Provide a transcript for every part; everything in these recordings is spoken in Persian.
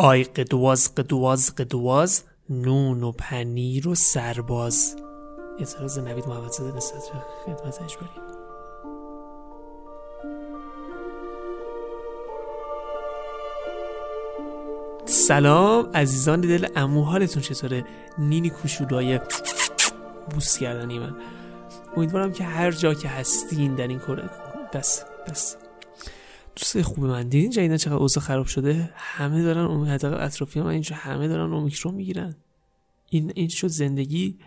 آی قدواز قدواز قدواز نون و پنیر و سرباز. اعتراض نوید محمد زاده نسبت به خدمت اجباری. سلام عزیزان دل امو حالتون چطوره؟ نینی کوشولای بوس کردنی من. امیدوارم که هر جا که هستین در این کره بس بس. دوست خوب من. دیدین جدیدن چقدر اوضاع خراب شده؟ همه دارن حداقل اطرافیان من اینجا همه دارن اومیکرون می‌گیرن. این این شد زندگی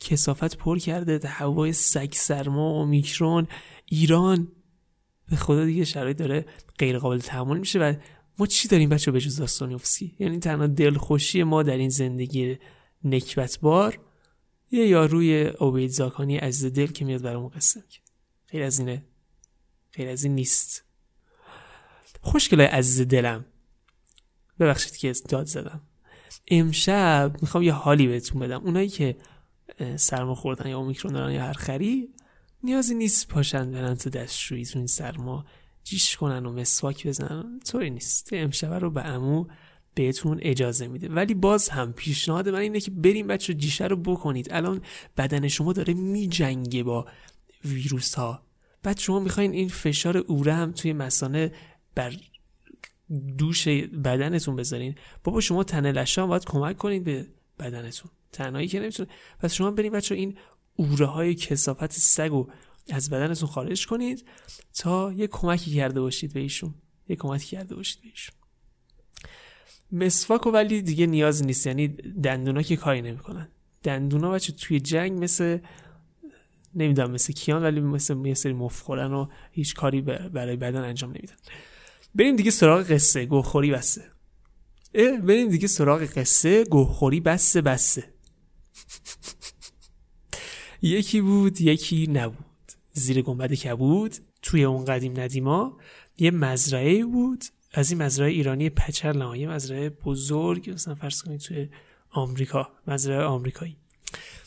کسافت پر کرده هوای سگ سرما اومیکرون ایران. به خدا دیگه شرایط داره غیر قابل تحمل میشه و ما چی داریم بچه به جز داستانیوفسکی یعنی تنها دلخوشی ما در این زندگی نکبتبار یه یاروی اوبید زاکانی عزیز دل که میاد برامون قصه میگه خیلی از اینه. خیلی از این نیست. خوشگلای عزیز دلم. ببخشید که داد زدم. امشب می‌خوام یه حالی بهتون بدم. اونایی که سرما خوردن یا اومیکرون دارن یا هر خری نیازی نیست پاشن برن تو دستشویی تو این سرما جیش کنن و مسواک بزنن. طوری نیست. امشب رو به امو بهتون اجازه میده. ولی باز هم پیشنهاد من اینه که بریم بچه جیشه رو بکنید. الان بدن شما داره میجنگه با ویروس ها بعد شما می‌خواین این فشار اوره هم توی مسانه بر دوش بدنتون بذارین. بابا شما تنه لشه هم باید کمک کنید به بدنتون. تنهایی که نمی‌تونه. پس شما بریم بچه این اوره های کسافت سگ رو از بدنتون خارج کنید تا یه کمکی کرده باشید به ایشون. یه کمکی کرده باشید به ایشون. مسواک ولی دیگه نیاز نیست. یعنی دندونا که کاری نمی‌کنن. دندونا بچه توی جنگ مثل نمی‌دونم مثل کیان ولی مثل یه سری مفخورن و هیچ کاری برای بدن انجام نمیدن. بریم دیگه سراغ قصه. گوخوری بسته بریم دیگه سراغ قصه. گوخوری بسته بسته یکی بود یکی نبود. زیر گنبد کبود. توی اون قدیم ندیما. یه مزرعه بود. از این مزرعه ایرانی پچر یه مزرعه بزرگ مثلا فرض کنید توی آمریکا. مزرعه آمریکایی.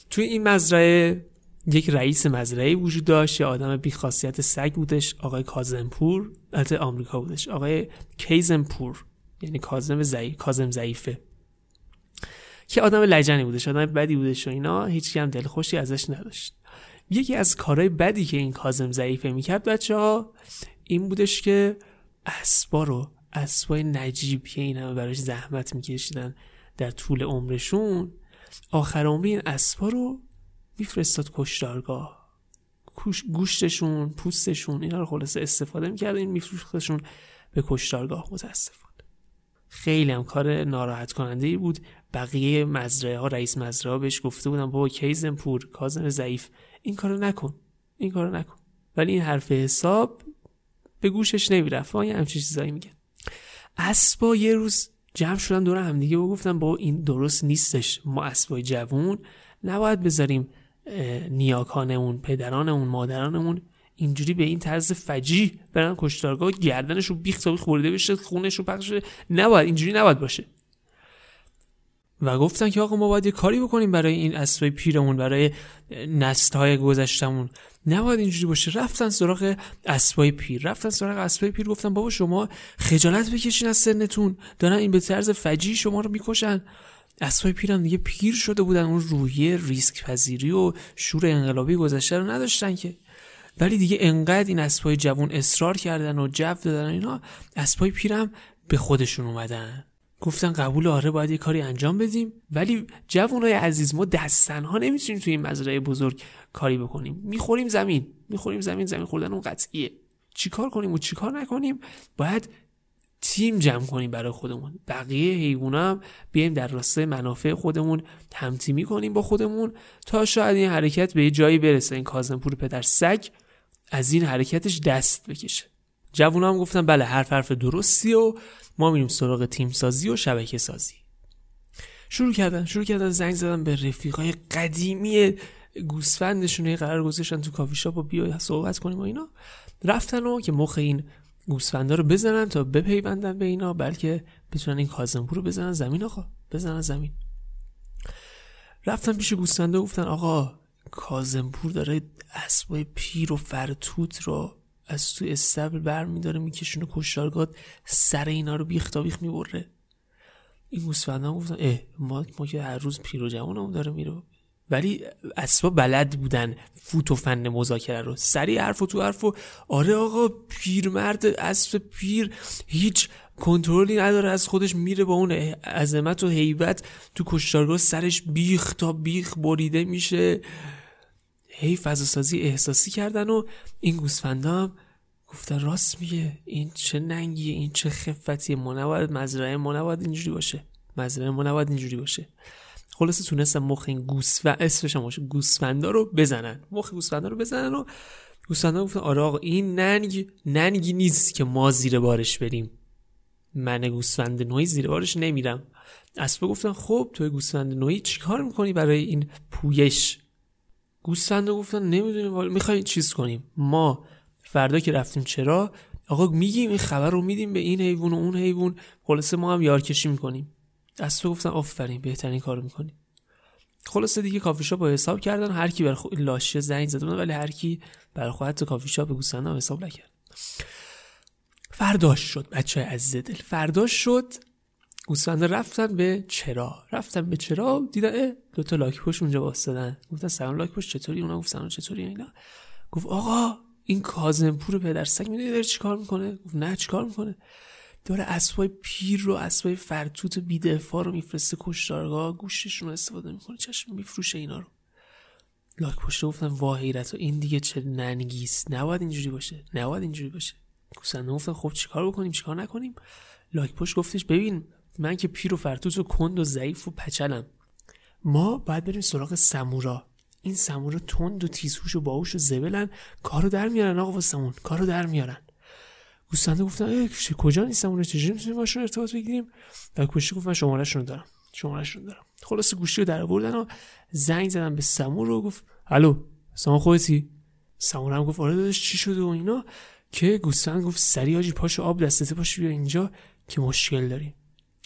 توی این مزرعه یک رئیس مزرعه وجود داشت یه آدم بیخاصیت سگ بودش آقای کازمپور البته آمریکا بودش آقای کیزمپور یعنی کازم ضعیف کازم ضعیفه. که آدم لجنی بودش آدم بدی بودش و اینا هیچ هم دلخوشی ازش نداشت. یکی از کارهای بدی که این کازم ضعیفه می‌کرد بچه ها این بودش که اسبا رو اسبای نجیب که این همه براش زحمت میکشیدن در طول عمرشون آخر عمری این اسبا رو میفرستاد کشتارگاه. گوشتشون پوستشون اینا رو خلاصه استفاده می‌کرد. این میفروختشون به کشتارگاه متاسفانه. خیلی هم کار ناراحت کننده ای بود. بقیه مزرعه ها رئیس مزرعه ها بهش گفته بودن بابا کیزن پور کازم ضعیف. این کارو نکن. این کارو نکن. ولی این حرف حساب به گوشش نمی‌رفت. یه همچین چیزایی میگن. اسبا یه روز جمع شدن دور هم دیگه گفتن با این درست نیستش. ما اسبای جوون نباید بذاریم نیاکانمون پدرانمون مادرانمون اینجوری به این طرز فجی برن کشتارگاه گردنش رو بیخ تا خورده بشه خونش رو پخش نباید اینجوری نباید باشه. و گفتن که آقا ما باید یه کاری بکنیم برای این اسبای پیرمون برای های گذشتمون نباید اینجوری باشه. رفتن سراغ اسبای پیر. رفتن سراغ اسبای پیر گفتن بابا شما خجالت بکشین از سنتون. دارن این به طرز فجی شما رو می‌کشن. اسبای پیرم دیگه پیر شده بودن اون روحیه ریسک پذیری و شور انقلابی گذشته رو نداشتن که. ولی دیگه انقدر این اسبای جوون اصرار کردن و جو دادن اینا اسبای پیرم به خودشون اومدن. گفتن قبول آره باید یه کاری انجام بدیم. ولی جوانای عزیز ما دستنها نمی‌تونیم توی این مزرعه بزرگ کاری بکنیم. می‌خوریم زمین می‌خوریم زمین زمین خوردن اون قطعیه. چیکار کنیم و چیکار نکنیم؟ باید تیم جمع کنیم برای خودمون. بقیه حیوونا هم بیایم در راستای منافع خودمون همتیمی کنیم با خودمون تا شاید این حرکت به یه جایی برسه. این کازمپور پدر سگ از این حرکتش دست بکشه. جوونا هم گفتن بله حرف حرف درستی و ما میریم سراغ تیم سازی و شبکه سازی. شروع کردن شروع کردن زنگ زدن به رفیقای قدیمی گوسفندشون قرار گذاشتن تو کافی شاپ و بیا صحبت کنیم و اینا. رفتن و که مخ این گوسفندا رو بزنن تا بپیوندن به اینا بلکه بتونن این کازنپور رو بزنن زمین آقا. بزنن زمین. رفتن پیش گوسفندا گفتن آقا کازنپور داره اسبای پیر و فرتوت رو از تو استبل برمیداره میکشونه کشتارگاه سر اینا رو بیخ می‌بره. این گوسفندا گفتن اه ما ما که هر روز پیر و جوانمون داره میره. ولی اسبا بلد بودن فوت و فن مذاکره رو. سری حرف و تو حرف و آره آقا پیرمرد اسب پیر هیچ کنترلی نداره از خودش میره با اون عظمت و هیبت تو کشتارگاه سرش بیخ تا بیخ بریده میشه. هی فضاسازی احساسی کردن و این گوسفندا هم گفتن راست میگه این چه ننگیه این چه خفتیه ما نباید مزرعه ما نباید اینجوری باشه. مزرعه ما نباید اینجوری باشه. خلاصه تونستن مخ این گوس و اسمش باشه گوسفندا رو بزنن. مخ گوسفندا رو بزنن و گوسفندا گفتن آره آقا این ننگ ننگی نیست که ما زیر بارش بریم. من گوسفند نوعی زیر بارش نمیرم. اسبا گفتن خب توی گوسفند نوعی چیکار می‌کنی برای این پویش؟ گوسفند گفتن نمی‌دونیم می‌خوایم چیز کنیم. ما فردا که رفتیم چرا؟ آقا میگیم این خبر رو میدیم به این حیوان و اون حیوان. خلاصه ما هم یارکشی می‌کنیم. از تو گفتن آفرین بهترین کارو می‌کنیم خلاصه دیگه کافی شاپ با حساب کردن هر کی بر خود لاشه زنگ زده ولی هر کی بر خودت تو کافی شاپ گوسفند حساب نکرد. فرداش شد بچه عزیز دل. فرداش شد گوسفندا رفتن به چرا؟ رفتن به چرا دیدن دو تا لاک پشت اونجا واسدن گفتن سلام لاک پشت چطوری؟ اونا گفتن چطوری؟ اینا. گفت آقا این کاظم پور پدر سگ می‌دونی داره چیکار می‌کنه؟ گفت نه چیکار می‌کنه؟ داره اسبای پیر رو اسبای فرتوت بیدفاع رو میفرسته کشتارگاه گوششون رو استفاده می‌کنه چشم میفروشه اینا رو. لاک پشت گفتن وا حیرت این دیگه چه ننگیست نباید اینجوری باشه. نباید اینجوری باشه. گوسنده گفتن خب چیکار بکنیم؟ چیکار نکنیم؟ لاک پشت گفتش ببین من که پیر و فرتوت و کند و ضعیف و پچلم. ما باید بریم سراغ سمورا. این سمورا تند و تیزهوش و باهوش و زبلن. کارو در میارن آقا واسمون. کارو در میارن. گوسفنده گفتن کجا این سمورا چجوری می‌تونیم باشون ارتباط بگیریم؟ و گوشی گفت من شمارهشون دارم. شمارهشون دارم. خلاص گوشی رو در آوردن و زنگ زدن به سمور رو گفت الو سامان خودتی؟ سمور هم گفت آره داداش چی شده و اینا؟ که گوسفند گفت سری آجی پاشو آب دستته پاشو بیا اینجا که مشکل داریم.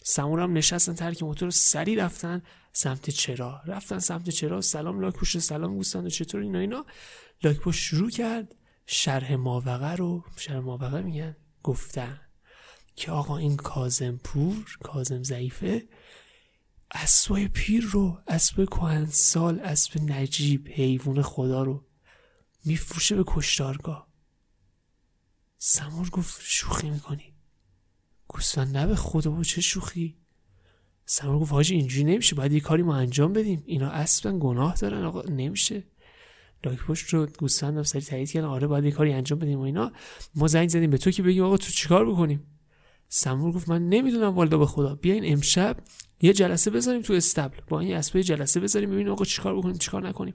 سمور هم نشستن ترک موتور رو سری رفتن سمت چرا رفتن سمت چرا سلام لاک پشت سلام گوستان چطور اینا اینا؟ لاک پشت شروع کرد. شرح ماوقع رو شرح ماوقع میگن گفتن که آقا این کازم پور کازم ضعیفه اسبای پیر رو اسب کهنسال اسب نجیب حیوان خدا رو میفروشه به کشتارگاه. سمور گفت شوخی می‌کنی. گوسفند نه به خدا با چه شوخی؟ سمر گفت حاجی اینجوری نمیشه باید یه کاری ما انجام بدیم. اینا اصلا گناه دارن آقا نمیشه. لاک پشت رو گوسفندم سری تایید کردن. آره باید یه کاری انجام بدیم و اینا. ما زنگ زدیم به تو که بگیم آقا تو چیکار بکنیم؟ سمور گفت من نمی‌دونم والدا به خدا. بیاین امشب یه جلسه بذاریم تو استبل. با این اسبای جلسه بذاریم ببینیم آقا چیکار بکنیم چیکار نکنیم.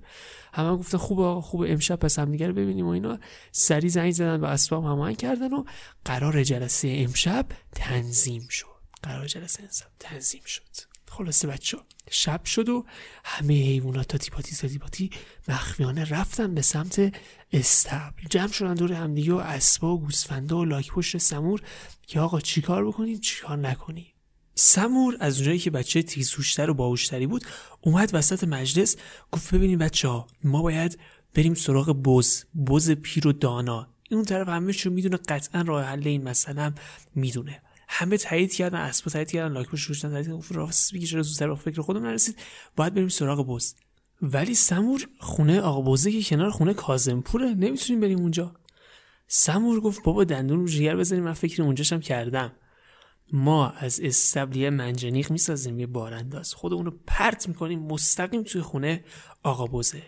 همه هم گفتن خوبه آقا خوبه امشب پس هم رو ببینیم و اینا. سری زنگ زدن و اسباب هماهنگ کردن و قرار جلسه امشب تنظیم شد. قرار جلسه انسان تنظیم شد. خلاصه بچه شب شد و همه حیوانات تا تیپاتی تا تیپاتی مخفیانه رفتن به سمت استبل. جمع شدن دور همدیگه و اسبا و گوسفنده و لاک پشت سمور که آقا چیکار بکنیم چیکار نکنیم؟ سمور از اونجایی که بچه تیزهوشتر و باهوشتری بود اومد وسط مجلس گفت ببینیم بچه ها ما باید بریم سراغ بز بز پیر و دانا. اون طرف همه چون می‌دونه قطعا راه حل این مسئله می‌دونه. همه تایید کردن اسبا تایید کردن لاک پشت روشن تایید گفت راست میگی چرا زودتر به فکر خودم نرسید. باید بریم سراغ بز. ولی سمور خونه آقا بزه که کنار خونه کاظمپوره نمی‌تونیم بریم اونجا. سمور گفت بابا دندون رو جگر بزنیم. من فکر اونجاشم کردم. ما از استبلیه منجنیق می‌سازیم یه بارانداز خودمون رو پرت می‌کنیم مستقیم توی خونه آقا بوزه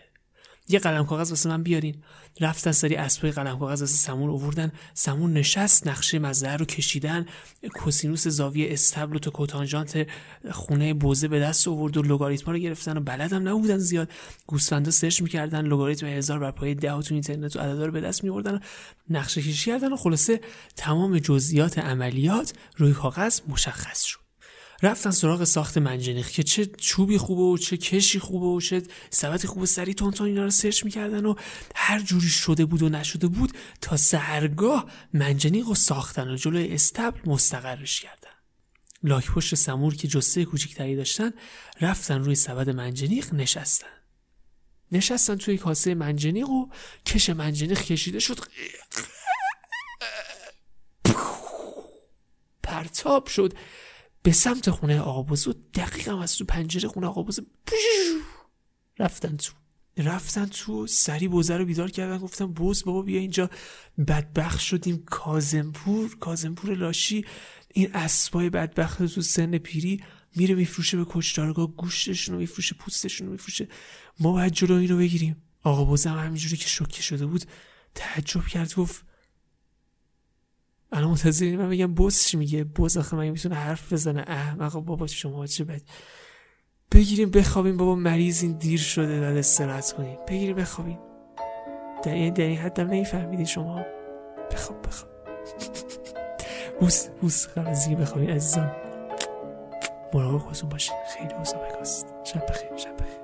یه قلم کاغذ واسه من بیارین. رفتن سری اسبای قلم کاغذ واسه سمون اووردن سمون نشست نقشه مزرعه رو کشیدن. کوسینوس زاویه استبل و تو کوتانژانت خونه بوزه به دست آورد و لگاریتما رو گرفتن و بلدم نبودن زیاد. گوسفندا search می‌کردن لگاریتم هزار بر پایه ده تو اینترنت و عددا رو به دست میوردن نقشه کشی کردن و خلاصه تمام جزئیات عملیات روی کاغذ مشخص شد. رفتن سراغ ساخت منجنیق که چه چوبی خوبه و چه کشی خوبه و چه سبدی خوبه سری تون اینا رو search می‌کردن و هر جوری شده بود و نشده بود تا سحرگاه منجنیق رو ساختن و جلوی اصطبل مستقرش کردن. لاک پشت سمور که جثه کوچیکتری داشتن رفتن روی سبد منجنیق نشستن. نشستن توی کاسه منجنیق و کش منجنیق کشیده شد. پرتاب شد. به سمت خونه آقا بزو دقیقا از تو پنجره خونه آقا بزو رفتن تو. رفتن تو سری بوزه رو بیدار کردن گفتم بوز بابا بیا اینجا. بدبخت شدیم. کازمپور کازمپور لاشی. این اسبای بدبخت تو سن پیری میره میفروشه به کشتارگاه گوشتشون رو میفروشه پوستشون رو میفروشه. ما باید جلو این رو بگیریم. آقا بوزم همینجوری که شوکه شده بود تعجب کرد گفت الان منتظری من بگم بوز چی میگه؟ بوز آخه مگه می‌تونه حرف بزنه؟ احمق بابا شما چه بد. بگیریم بخوابیم بابا مریض این دیر شده بعد استراحت کنیم. بگیریم بخوابیم. در این در این حدم نمیفهمیدی شما. بخواب بخواب. بوس بوس قبل از اینکه عزیزم مراقب خودتون باشین. خیلی اوضاع بکاست شب بخیر شب بخیر.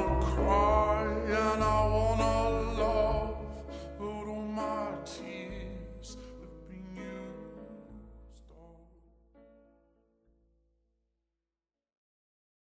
cross.